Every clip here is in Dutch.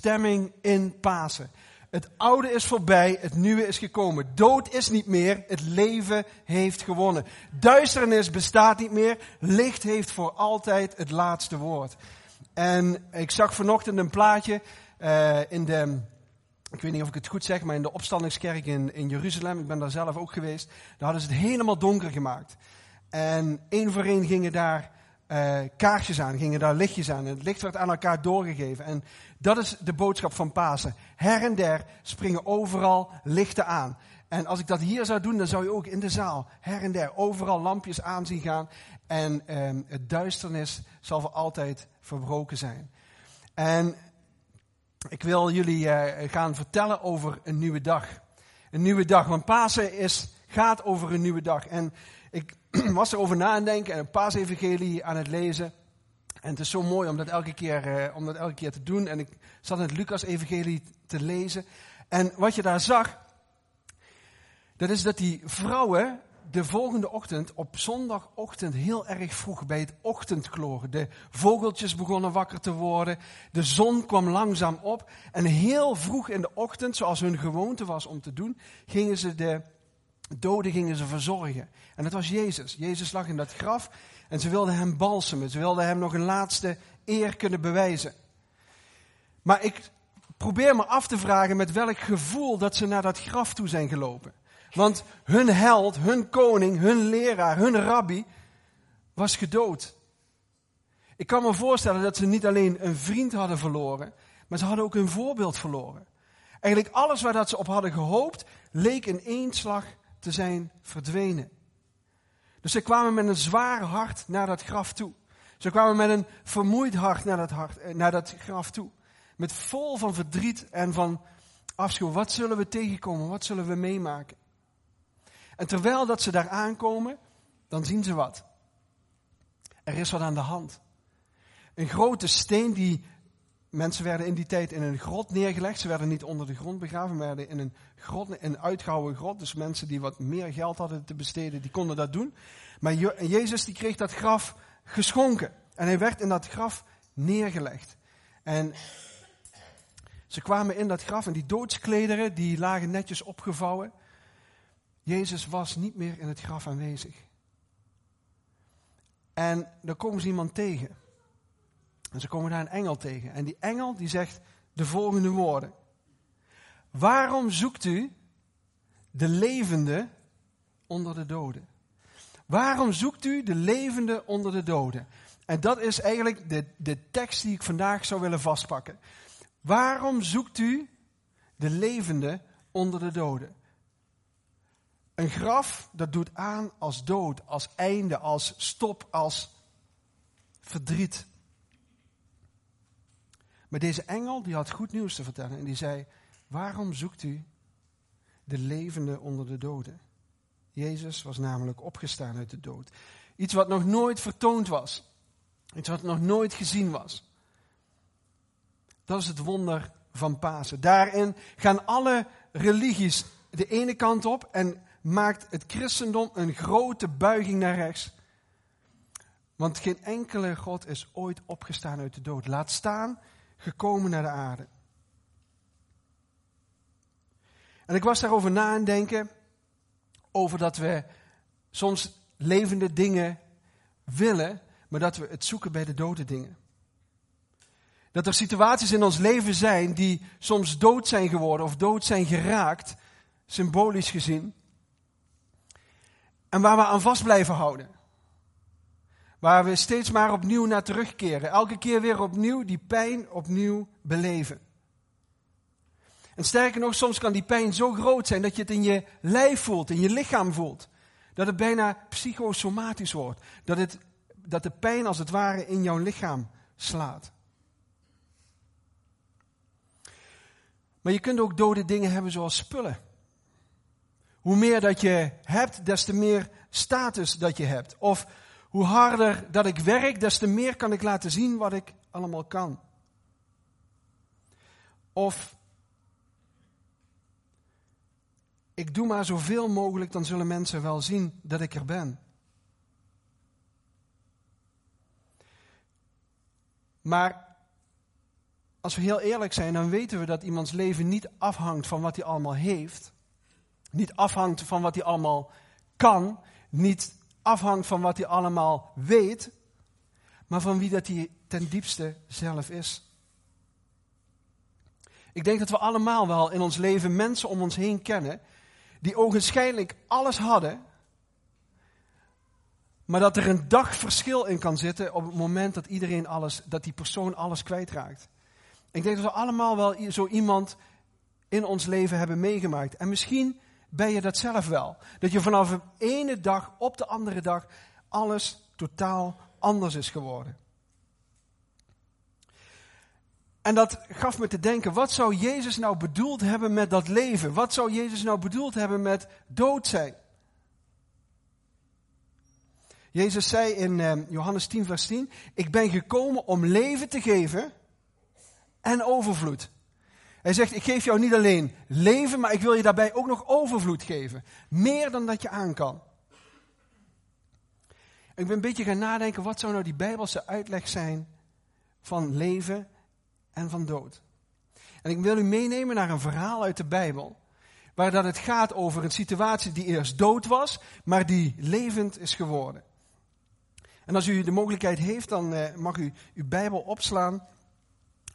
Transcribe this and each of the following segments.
bestemming in Pasen. Het oude is voorbij, het nieuwe is gekomen. Dood is niet meer, het leven heeft gewonnen. Duisternis bestaat niet meer, licht heeft voor altijd het laatste woord. En ik zag vanochtend een plaatje uh, in de, ik weet niet of ik het goed zeg, maar in de opstandingskerk in, in Jeruzalem. Ik ben daar zelf ook geweest. Daar hadden ze het helemaal donker gemaakt. En één voor één gingen daar uh, kaarsjes aan, gingen daar lichtjes aan. En het licht werd aan elkaar doorgegeven. En dat is de boodschap van Pasen. Her en der springen overal lichten aan. En als ik dat hier zou doen, dan zou je ook in de zaal her en der overal lampjes aan zien gaan. En um, het duisternis zal voor altijd verbroken zijn. En ik wil jullie uh, gaan vertellen over een nieuwe dag. Een nieuwe dag, want Pasen is, gaat over een nieuwe dag. En ik was erover na aan denken en een paasevangelie aan het lezen. En het is zo mooi om dat elke keer, uh, om dat elke keer te doen. En ik zat in het Lucas-evangelie te lezen. En wat je daar zag, dat is dat die vrouwen de volgende ochtend, op zondagochtend, heel erg vroeg bij het ochtendkloren. De vogeltjes begonnen wakker te worden. De zon kwam langzaam op. En heel vroeg in de ochtend, zoals hun gewoonte was om te doen, gingen ze de doden gingen ze verzorgen. En dat was Jezus. Jezus lag in dat graf en ze wilden hem balsemen. Ze wilden hem nog een laatste eer kunnen bewijzen. Maar ik probeer me af te vragen met welk gevoel dat ze naar dat graf toe zijn gelopen. Want hun held, hun koning, hun leraar, hun rabbi was gedood. Ik kan me voorstellen dat ze niet alleen een vriend hadden verloren, maar ze hadden ook een voorbeeld verloren. Eigenlijk alles waar dat ze op hadden gehoopt, leek in één slag te zijn verdwenen. Dus ze kwamen met een zwaar hart naar dat graf toe. Ze kwamen met een vermoeid hart naar dat, eh, naar dat graf toe. Met vol van verdriet en van afschuw. Wat zullen we tegenkomen? Wat zullen we meemaken? En terwijl dat ze daar aankomen, dan zien ze wat. Er is wat aan de hand. Een grote steen die mensen werden in die tijd in een grot neergelegd. Ze werden niet onder de grond begraven, maar werden in een grot, een uitgehouwen grot. Dus mensen die wat meer geld hadden te besteden, die konden dat doen. Maar Jezus die kreeg dat graf geschonken. En hij werd in dat graf neergelegd. En ze kwamen in dat graf en die doodsklederen, die lagen netjes opgevouwen. Jezus was niet meer in het graf aanwezig. En dan komen ze iemand tegen. En ze komen daar een engel tegen. En die engel die zegt de volgende woorden. Waarom zoekt u de levende onder de doden? Waarom zoekt u de levende onder de doden? En dat is eigenlijk de, de tekst die ik vandaag zou willen vastpakken. Waarom zoekt u de levende onder de doden? Een graf, dat doet aan als dood, als einde, als stop, als verdriet. Maar deze engel, die had goed nieuws te vertellen en die zei, waarom zoekt u de levende onder de doden? Jezus was namelijk opgestaan uit de dood. Iets wat nog nooit vertoond was. Iets wat nog nooit gezien was. Dat is het wonder van Pasen. Daarin gaan alle religies de ene kant op en maakt het christendom een grote buiging naar rechts. Want geen enkele God is ooit opgestaan uit de dood. Laat staan gekomen naar de aarde. En ik was daarover na aan denken, over dat we soms levende dingen willen, maar dat we het zoeken bij de dode dingen. Dat er situaties in ons leven zijn die soms dood zijn geworden of dood zijn geraakt, symbolisch gezien. En waar we aan vast blijven houden. Waar we steeds maar opnieuw naar terugkeren. Elke keer weer opnieuw die pijn opnieuw beleven. En sterker nog, soms kan die pijn zo groot zijn dat je het in je lijf voelt, in je lichaam voelt. Dat het bijna psychosomatisch wordt. Dat, het, dat de pijn als het ware in jouw lichaam slaat. Maar je kunt ook dode dingen hebben zoals spullen. Hoe meer dat je hebt, des te meer status dat je hebt. Of hoe harder dat ik werk, des te meer kan ik laten zien wat ik allemaal kan. Of ik doe maar zoveel mogelijk, dan zullen mensen wel zien dat ik er ben. Maar als we heel eerlijk zijn, dan weten we dat iemands leven niet afhangt van wat hij allemaal heeft. Niet afhangt van wat hij allemaal kan. Niet afhangt van wat hij allemaal weet. Maar van wie dat hij ten diepste zelf is. Ik denk dat we allemaal wel in ons leven mensen om ons heen kennen. Die ogenschijnlijk alles hadden. Maar dat er een dag verschil in kan zitten op het moment dat iedereen alles, dat die persoon alles kwijtraakt. Ik denk dat we allemaal wel zo iemand in ons leven hebben meegemaakt. En misschien ben je dat zelf wel. Dat je vanaf de ene dag op de andere dag alles totaal anders is geworden. En dat gaf me te denken, wat zou Jezus nou bedoeld hebben met dat leven? Wat zou Jezus nou bedoeld hebben met dood zijn? Jezus zei in ehm, Johannes 10, vers 10, ik ben gekomen om leven te geven en overvloed. Hij zegt, ik geef jou niet alleen leven, maar ik wil je daarbij ook nog overvloed geven. Meer dan dat je aan kan. ik ben een beetje gaan nadenken, wat zou nou die bijbelse uitleg zijn van leven en van dood? En ik wil u meenemen naar een verhaal uit de Bijbel. Waar dat het gaat over een situatie die eerst dood was, maar die levend is geworden. En als u de mogelijkheid heeft, dan eh, mag u uw Bijbel opslaan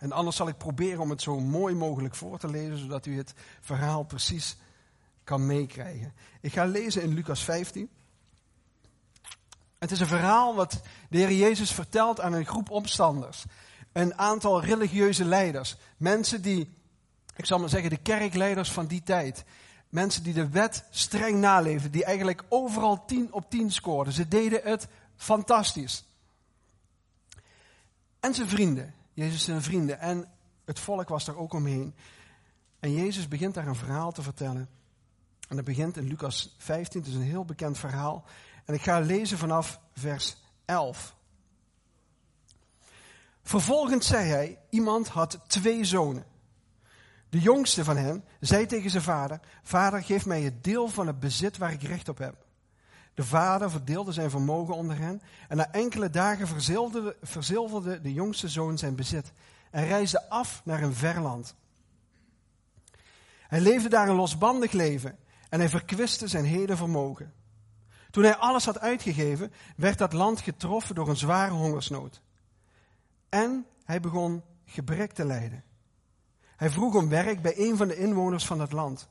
en anders zal ik proberen om het zo mooi mogelijk voor te lezen, zodat u het verhaal precies kan meekrijgen. Ik ga lezen in Lucas 15. Het is een verhaal wat de Heer Jezus vertelt aan een groep omstanders. Een aantal religieuze leiders. Mensen die, ik zal maar zeggen, de kerkleiders van die tijd. Mensen die de wet streng naleefden, die eigenlijk overal tien op tien scoorden. Ze deden het fantastisch. En zijn vrienden, Jezus zijn vrienden. En het volk was daar ook omheen. En Jezus begint daar een verhaal te vertellen. En dat begint in Lucas 15, het is een heel bekend verhaal. En ik ga lezen vanaf vers 11. Vervolgens zei hij, iemand had twee zonen. De jongste van hen zei tegen zijn vader, vader geef mij het deel van het bezit waar ik recht op heb. De vader verdeelde zijn vermogen onder hen en na enkele dagen verzilverde, de jongste zoon zijn bezit en reisde af naar een ver land. Hij leefde daar een losbandig leven en hij verkwiste zijn hele vermogen. Toen hij alles had uitgegeven, werd dat land getroffen door een zware hongersnood. En hij begon gebrek te lijden. Hij vroeg om werk bij een van de inwoners van het land,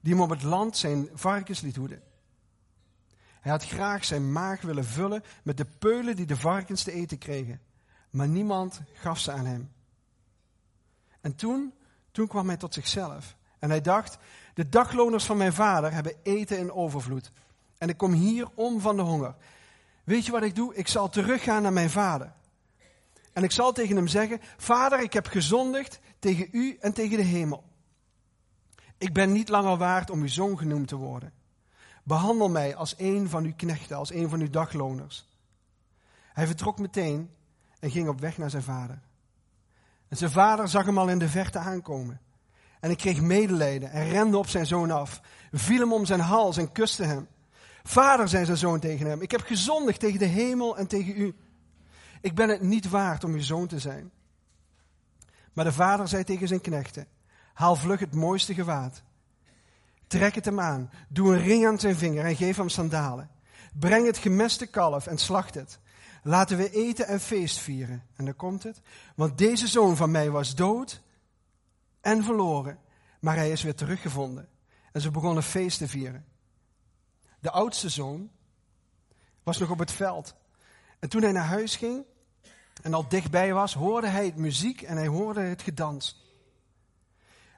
die hem op het land zijn varkens liet hoeden. Hij had graag zijn maag willen vullen met de peulen die de varkens te eten kregen. Maar niemand gaf ze aan hem. En toen, toen kwam hij tot zichzelf. En hij dacht, de dagloners van mijn vader hebben eten in overvloed. En ik kom hier om van de honger. Weet je wat ik doe? Ik zal teruggaan naar mijn vader. En ik zal tegen hem zeggen, vader, ik heb gezondigd tegen u en tegen de hemel. Ik ben niet langer waard om uw zoon genoemd te worden. Behandel mij als een van uw knechten, als een van uw dagloners. Hij vertrok meteen en ging op weg naar zijn vader. En zijn vader zag hem al in de verte aankomen. En ik kreeg medelijden en rende op zijn zoon af, viel hem om zijn hals en kuste hem. Vader, zei zijn zoon tegen hem, ik heb gezondigd tegen de hemel en tegen u. Ik ben het niet waard om uw zoon te zijn. Maar de vader zei tegen zijn knechten, haal vlug het mooiste gewaad Trek het hem aan. Doe een ring aan zijn vinger en geef hem sandalen. Breng het gemeste kalf en slacht het. Laten we eten en feest vieren. En dan komt het. Want deze zoon van mij was dood en verloren, maar hij is weer teruggevonden. En ze begonnen feest te vieren. De oudste zoon was nog op het veld. En toen hij naar huis ging en al dichtbij was, hoorde hij het muziek en hij hoorde het gedans.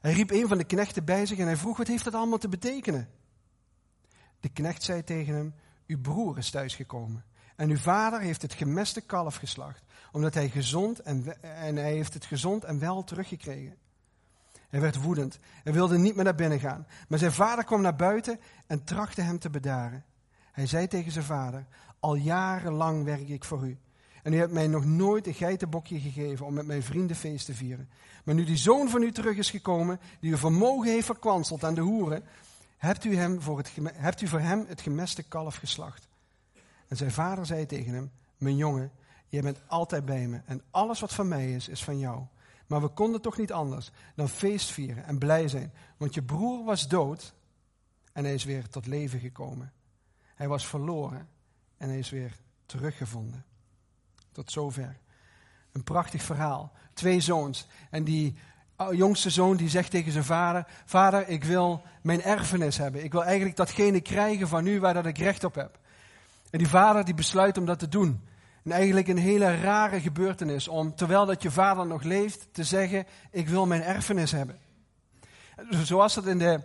Hij riep een van de knechten bij zich en hij vroeg, wat heeft dat allemaal te betekenen? De knecht zei tegen hem, uw broer is thuisgekomen. En uw vader heeft het gemeste kalf geslacht, omdat hij gezond en, en hij heeft het gezond en wel teruggekregen. Hij werd woedend en wilde niet meer naar binnen gaan. Maar zijn vader kwam naar buiten en trachtte hem te bedaren. Hij zei tegen zijn vader, al jarenlang werk ik voor u en u hebt mij nog nooit een geitenbokje gegeven om met mijn vrienden feest te vieren. Maar nu die zoon van u terug is gekomen, die uw vermogen heeft verkwanseld aan de hoeren, hebt u, hem voor het, hebt u voor hem het gemeste kalf geslacht. En zijn vader zei tegen hem, mijn jongen, jij bent altijd bij me en alles wat van mij is, is van jou. Maar we konden toch niet anders dan feest vieren en blij zijn. Want je broer was dood en hij is weer tot leven gekomen. Hij was verloren en hij is weer teruggevonden. Tot zover. Een prachtig verhaal. Twee zoons. En die jongste zoon die zegt tegen zijn vader: Vader, ik wil mijn erfenis hebben. Ik wil eigenlijk datgene krijgen van u waar dat ik recht op heb. En die vader die besluit om dat te doen. En eigenlijk een hele rare gebeurtenis om, terwijl dat je vader nog leeft, te zeggen: Ik wil mijn erfenis hebben. Zoals dat in de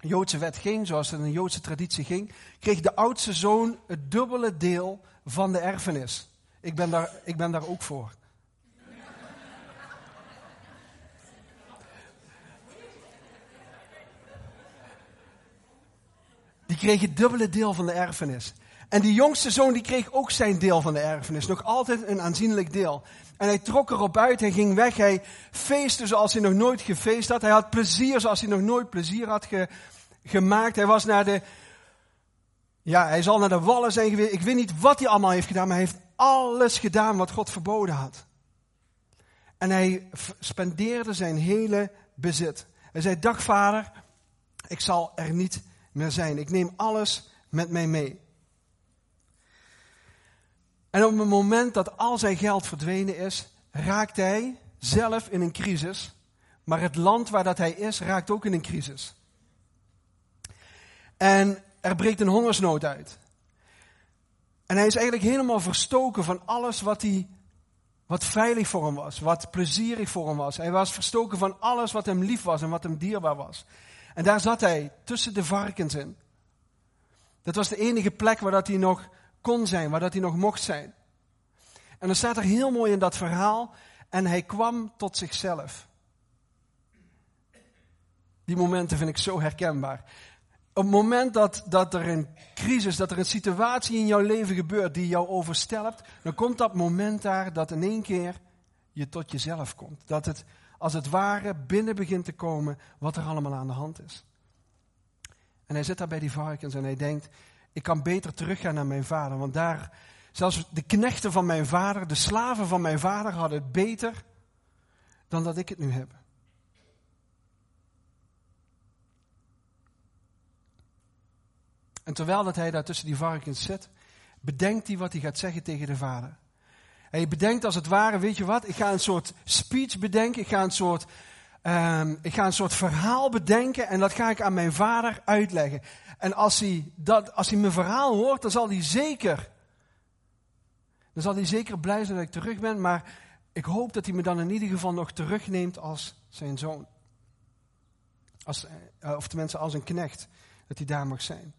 Joodse wet ging, zoals het in de Joodse traditie ging, kreeg de oudste zoon het dubbele deel van de erfenis. Ik ben daar, ik ben daar ook voor. Die kreeg het dubbele deel van de erfenis. En die jongste zoon die kreeg ook zijn deel van de erfenis. Nog altijd een aanzienlijk deel. En hij trok erop uit, hij ging weg, hij feestte zoals hij nog nooit gefeest had. Hij had plezier zoals hij nog nooit plezier had gemaakt. Hij was naar de, ja, hij zal naar de wallen zijn geweest. Ik weet niet wat hij allemaal heeft gedaan, maar hij heeft alles gedaan wat God verboden had. En hij spendeerde zijn hele bezit. Hij zei, dag vader, ik zal er niet meer zijn. Ik neem alles met mij mee. En op het moment dat al zijn geld verdwenen is, raakt hij zelf in een crisis. Maar het land waar dat hij is, raakt ook in een crisis. En er breekt een hongersnood uit. En hij is eigenlijk helemaal verstoken van alles wat, hij, wat veilig voor hem was, wat plezierig voor hem was. Hij was verstoken van alles wat hem lief was en wat hem dierbaar was. En daar zat hij tussen de varkens in. Dat was de enige plek waar dat hij nog kon zijn, waar dat hij nog mocht zijn. En dan staat er heel mooi in dat verhaal, en hij kwam tot zichzelf. Die momenten vind ik zo herkenbaar. Op het moment dat, dat er een crisis, dat er een situatie in jouw leven gebeurt die jou overstelpt, dan komt dat moment daar dat in één keer je tot jezelf komt. Dat het als het ware binnen begint te komen wat er allemaal aan de hand is. En hij zit daar bij die varkens en hij denkt, ik kan beter teruggaan naar mijn vader, want daar, zelfs de knechten van mijn vader, de slaven van mijn vader hadden het beter dan dat ik het nu heb. En terwijl dat hij daar tussen die varkens zit, bedenkt hij wat hij gaat zeggen tegen de vader. Hij bedenkt als het ware, weet je wat, ik ga een soort speech bedenken, ik ga een soort, um, ik ga een soort verhaal bedenken en dat ga ik aan mijn vader uitleggen. En als hij, dat, als hij mijn verhaal hoort, dan zal hij zeker, dan zal hij zeker blij zijn dat ik terug ben, maar ik hoop dat hij me dan in ieder geval nog terugneemt als zijn zoon. Als, uh, of tenminste als een knecht, dat hij daar mag zijn.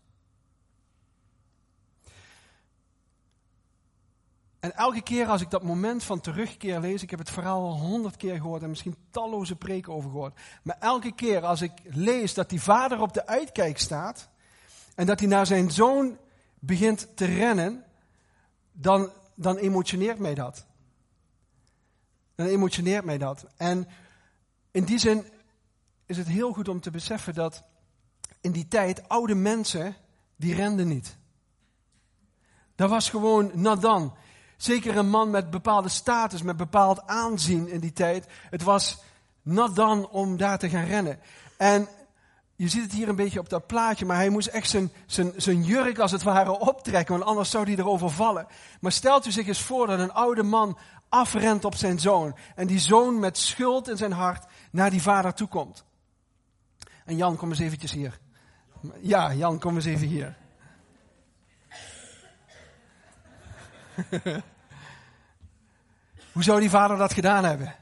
En elke keer als ik dat moment van terugkeer lees, ik heb het verhaal al honderd keer gehoord en misschien talloze preken over gehoord. Maar elke keer als ik lees dat die vader op de uitkijk staat en dat hij naar zijn zoon begint te rennen, dan, dan emotioneert mij dat. Dan emotioneert mij dat. En in die zin is het heel goed om te beseffen dat in die tijd oude mensen, die renden niet. Dat was gewoon nadan. Zeker een man met bepaalde status, met bepaald aanzien in die tijd. Het was nat dan om daar te gaan rennen. En je ziet het hier een beetje op dat plaatje, maar hij moest echt zijn, zijn, zijn jurk als het ware optrekken, want anders zou hij erover vallen. Maar stelt u zich eens voor dat een oude man afrent op zijn zoon. En die zoon met schuld in zijn hart naar die vader toe komt. En Jan, kom eens eventjes hier. Ja, Jan, kom eens even hier. Hoe zou die vader dat gedaan hebben?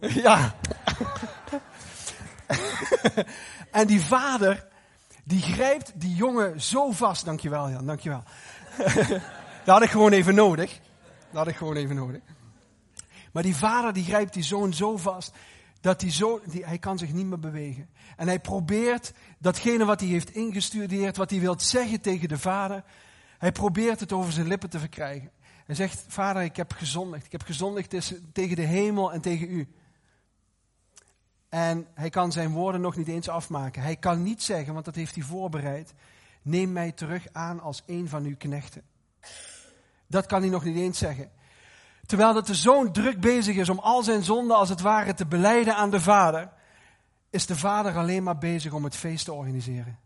Ja. en die vader, die grijpt die jongen zo vast. Dankjewel Jan, dankjewel. dat had ik gewoon even nodig. Dat had ik gewoon even nodig. Maar die vader die grijpt die zoon zo vast dat die zoon, die, hij kan zich niet meer bewegen. En hij probeert datgene wat hij heeft ingestudeerd, wat hij wil zeggen tegen de vader, hij probeert het over zijn lippen te verkrijgen. Hij zegt, vader, ik heb gezondigd. Ik heb gezondigd tegen de hemel en tegen u. En hij kan zijn woorden nog niet eens afmaken. Hij kan niet zeggen, want dat heeft hij voorbereid. Neem mij terug aan als een van uw knechten. Dat kan hij nog niet eens zeggen. terwijl dat de zoon druk bezig is om al zijn zonden als het ware te beleiden aan de vader, is de vader alleen maar bezig om het feest te organiseren.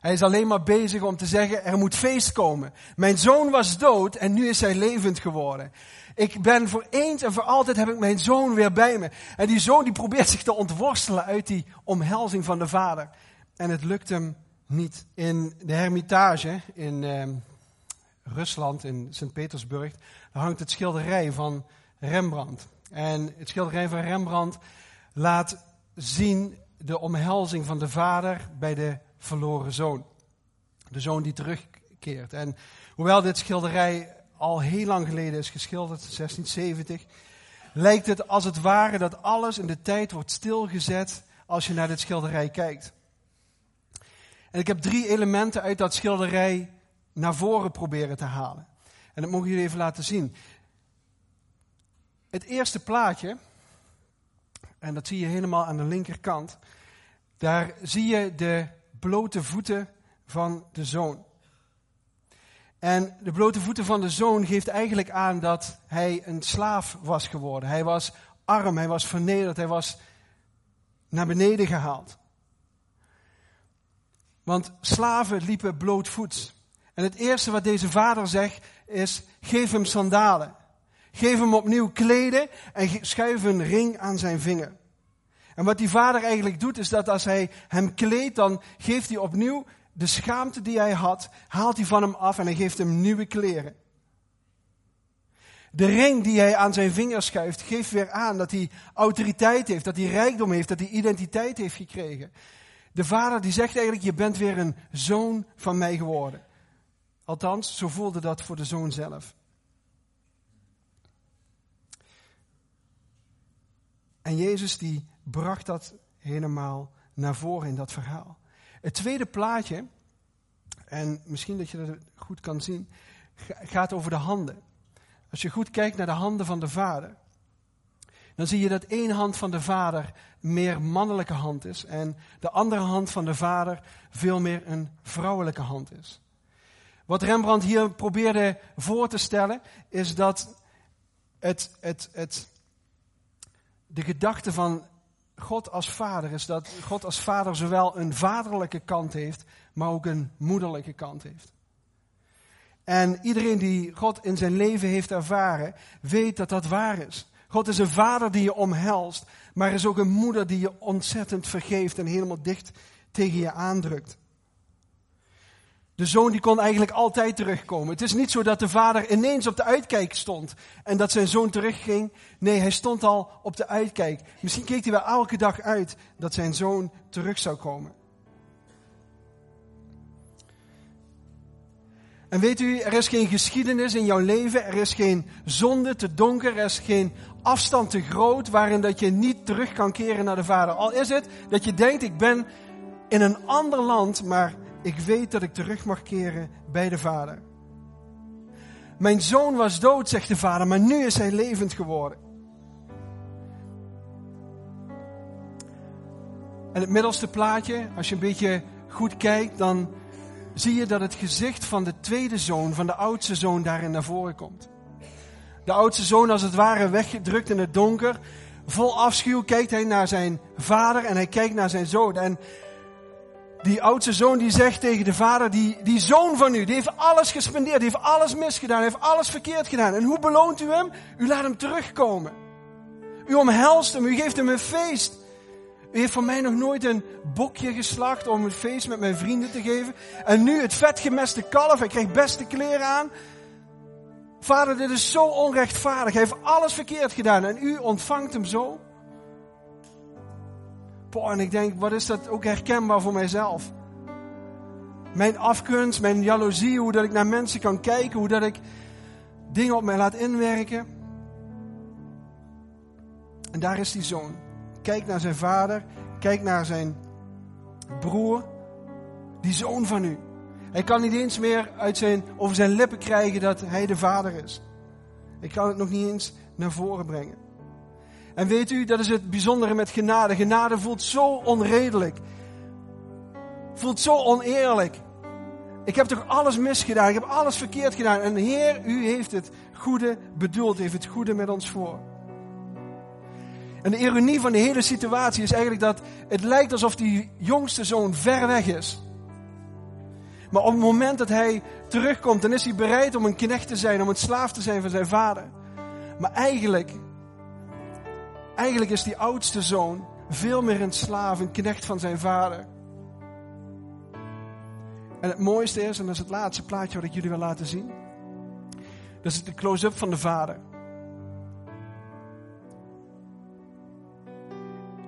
Hij is alleen maar bezig om te zeggen, er moet feest komen. Mijn zoon was dood en nu is hij levend geworden. Ik ben voor eens en voor altijd heb ik mijn zoon weer bij me. En die zoon die probeert zich te ontworstelen uit die omhelzing van de vader. En het lukt hem niet. In de Hermitage in eh, Rusland, in Sint-Petersburg, hangt het schilderij van Rembrandt. En het schilderij van Rembrandt laat zien de omhelzing van de vader bij de verloren zoon. De zoon die terugkeert. En hoewel dit schilderij al heel lang geleden is geschilderd, 1670, lijkt het als het ware dat alles in de tijd wordt stilgezet als je naar dit schilderij kijkt. En ik heb drie elementen uit dat schilderij naar voren proberen te halen. En dat mogen jullie even laten zien. Het eerste plaatje, en dat zie je helemaal aan de linkerkant, daar zie je de blote voeten van de zoon. En de blote voeten van de zoon geeft eigenlijk aan dat hij een slaaf was geworden. Hij was arm, hij was vernederd, hij was naar beneden gehaald. Want slaven liepen blootvoets. En het eerste wat deze vader zegt is: geef hem sandalen. Geef hem opnieuw kleden en schuif een ring aan zijn vinger. En wat die vader eigenlijk doet, is dat als hij hem kleedt, dan geeft hij opnieuw de schaamte die hij had, haalt hij van hem af en hij geeft hem nieuwe kleren. De ring die hij aan zijn vinger schuift, geeft weer aan dat hij autoriteit heeft, dat hij rijkdom heeft, dat hij identiteit heeft gekregen. De vader die zegt eigenlijk, je bent weer een zoon van mij geworden. Althans, zo voelde dat voor de zoon zelf. En Jezus die bracht dat helemaal naar voren in dat verhaal. Het tweede plaatje, en misschien dat je dat goed kan zien, gaat over de handen. Als je goed kijkt naar de handen van de vader, dan zie je dat één hand van de vader meer mannelijke hand is en de andere hand van de vader veel meer een vrouwelijke hand is. Wat Rembrandt hier probeerde voor te stellen, is dat het, het, het, de gedachte van God als vader is dat God als vader zowel een vaderlijke kant heeft, maar ook een moederlijke kant heeft. En iedereen die God in zijn leven heeft ervaren, weet dat dat waar is. God is een vader die je omhelst, maar is ook een moeder die je ontzettend vergeeft en helemaal dicht tegen je aandrukt. De zoon die kon eigenlijk altijd terugkomen. Het is niet zo dat de vader ineens op de uitkijk stond en dat zijn zoon terugging. Nee, hij stond al op de uitkijk. Misschien keek hij wel elke dag uit dat zijn zoon terug zou komen. En weet u, er is geen geschiedenis in jouw leven, er is geen zonde te donker, er is geen afstand te groot waarin dat je niet terug kan keren naar de Vader. Al is het dat je denkt, ik ben in een ander land, maar ik weet dat ik terug mag keren bij de Vader. Mijn zoon was dood, zegt de Vader, maar nu is hij levend geworden. En het middelste plaatje, als je een beetje goed kijkt, dan zie je dat het gezicht van de tweede zoon, van de oudste zoon, daarin naar voren komt. De oudste zoon, als het ware, weggedrukt in het donker. Vol afschuw kijkt hij naar zijn vader en hij kijkt naar zijn zoon. En die oudste zoon die zegt tegen de vader, die, die zoon van u, die heeft alles gespendeerd, die heeft alles misgedaan, heeft alles verkeerd gedaan. En hoe beloont u hem? U laat hem terugkomen. U omhelst hem, u geeft hem een feest. U heeft voor mij nog nooit een bokje geslacht om een feest met mijn vrienden te geven. En nu het vetgemeste kalf, hij krijgt beste kleren aan. Vader, dit is zo onrechtvaardig. Hij heeft alles verkeerd gedaan en u ontvangt hem zo. Boah, en ik denk, wat is dat ook herkenbaar voor mijzelf? Mijn afkunst, mijn jaloezie, hoe dat ik naar mensen kan kijken, hoe dat ik dingen op mij laat inwerken. En daar is die zoon. Kijk naar zijn vader, kijk naar zijn broer, die zoon van u. Hij kan niet eens meer uit zijn, over zijn lippen krijgen dat hij de vader is. Ik kan het nog niet eens naar voren brengen. En weet u, dat is het bijzondere met genade. Genade voelt zo onredelijk. Voelt zo oneerlijk. Ik heb toch alles misgedaan. Ik heb alles verkeerd gedaan. En Heer, u heeft het goede bedoeld, heeft het goede met ons voor. En de ironie van de hele situatie is eigenlijk dat het lijkt alsof die jongste zoon ver weg is. Maar op het moment dat hij terugkomt, dan is hij bereid om een knecht te zijn, om een slaaf te zijn van zijn vader. Maar eigenlijk, eigenlijk is die oudste zoon veel meer een slaaf, een knecht van zijn vader. En het mooiste is, en dat is het laatste plaatje wat ik jullie wil laten zien. Dat is de close-up van de vader.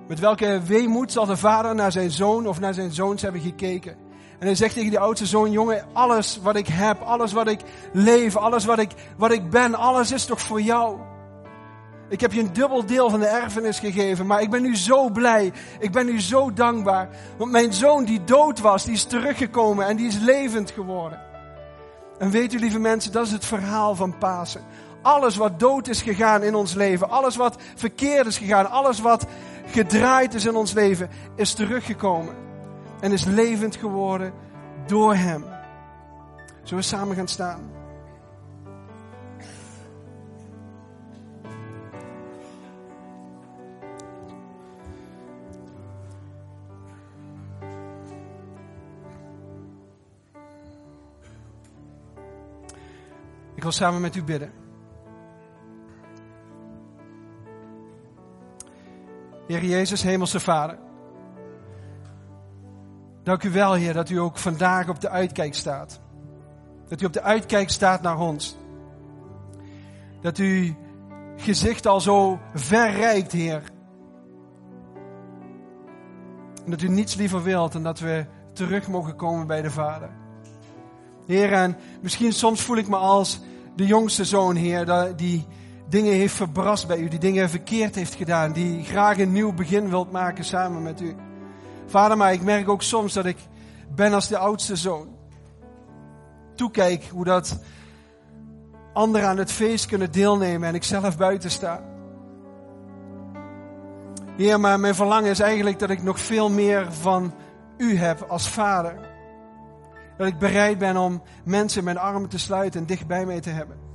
Met welke weemoed zal de vader naar zijn zoon of naar zijn zoons hebben gekeken. En hij zegt tegen die oudste zoon, jongen, alles wat ik heb, alles wat ik leef, alles wat ik, wat ik ben, alles is toch voor jou. Ik heb je een dubbel deel van de erfenis gegeven, maar ik ben nu zo blij. Ik ben nu zo dankbaar. Want mijn zoon die dood was, die is teruggekomen en die is levend geworden. En weet u, lieve mensen, dat is het verhaal van Pasen. Alles wat dood is gegaan in ons leven, alles wat verkeerd is gegaan, alles wat gedraaid is in ons leven, is teruggekomen. En is levend geworden door Hem. Zullen we samen gaan staan? Ik wil samen met u bidden. Heer Jezus, Hemelse Vader. Dank u wel, Heer, dat u ook vandaag op de uitkijk staat. Dat u op de uitkijk staat naar ons. Dat u gezicht al zo ver reikt, Heer. En dat u niets liever wilt dan dat we terug mogen komen bij de Vader. Heer, en misschien soms voel ik me als de jongste zoon, Heer, die dingen heeft verbrast bij u, die dingen verkeerd heeft gedaan, die graag een nieuw begin wilt maken samen met u. Vader, maar ik merk ook soms dat ik ben als de oudste zoon. Toekijk hoe dat anderen aan het feest kunnen deelnemen en ik zelf buiten sta. Heer, maar mijn verlangen is eigenlijk dat ik nog veel meer van u heb als vader. Dat ik bereid ben om mensen mijn armen te sluiten en dicht bij mij te hebben.